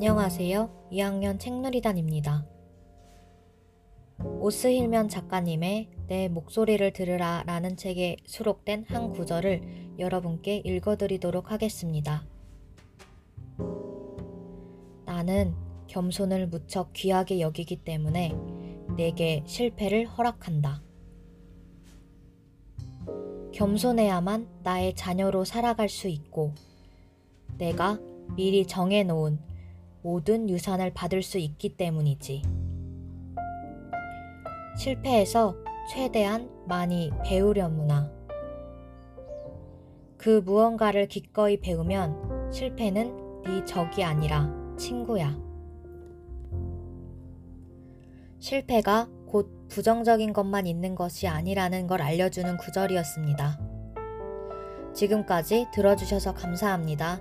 안녕하세요. 2학년 책놀이단입니다. 오스힐면 작가님의 내 목소리를 들으라 라는 책에 수록된 한 구절을 여러분께 읽어드리도록 하겠습니다. 나는 겸손을 무척 귀하게 여기기 때문에 내게 실패를 허락한다. 겸손해야만 나의 자녀로 살아갈 수 있고 내가 미리 정해놓은 모든 유산을 받을 수 있기 때문이지. 실패해서 최대한 많이 배우려무나. 그 무언가를 기꺼이 배우면 실패는 네 적이 아니라 친구야. 실패가 곧 부정적인 것만 있는 것이 아니라는 걸 알려주는 구절이었습니다. 지금까지 들어주셔서 감사합니다.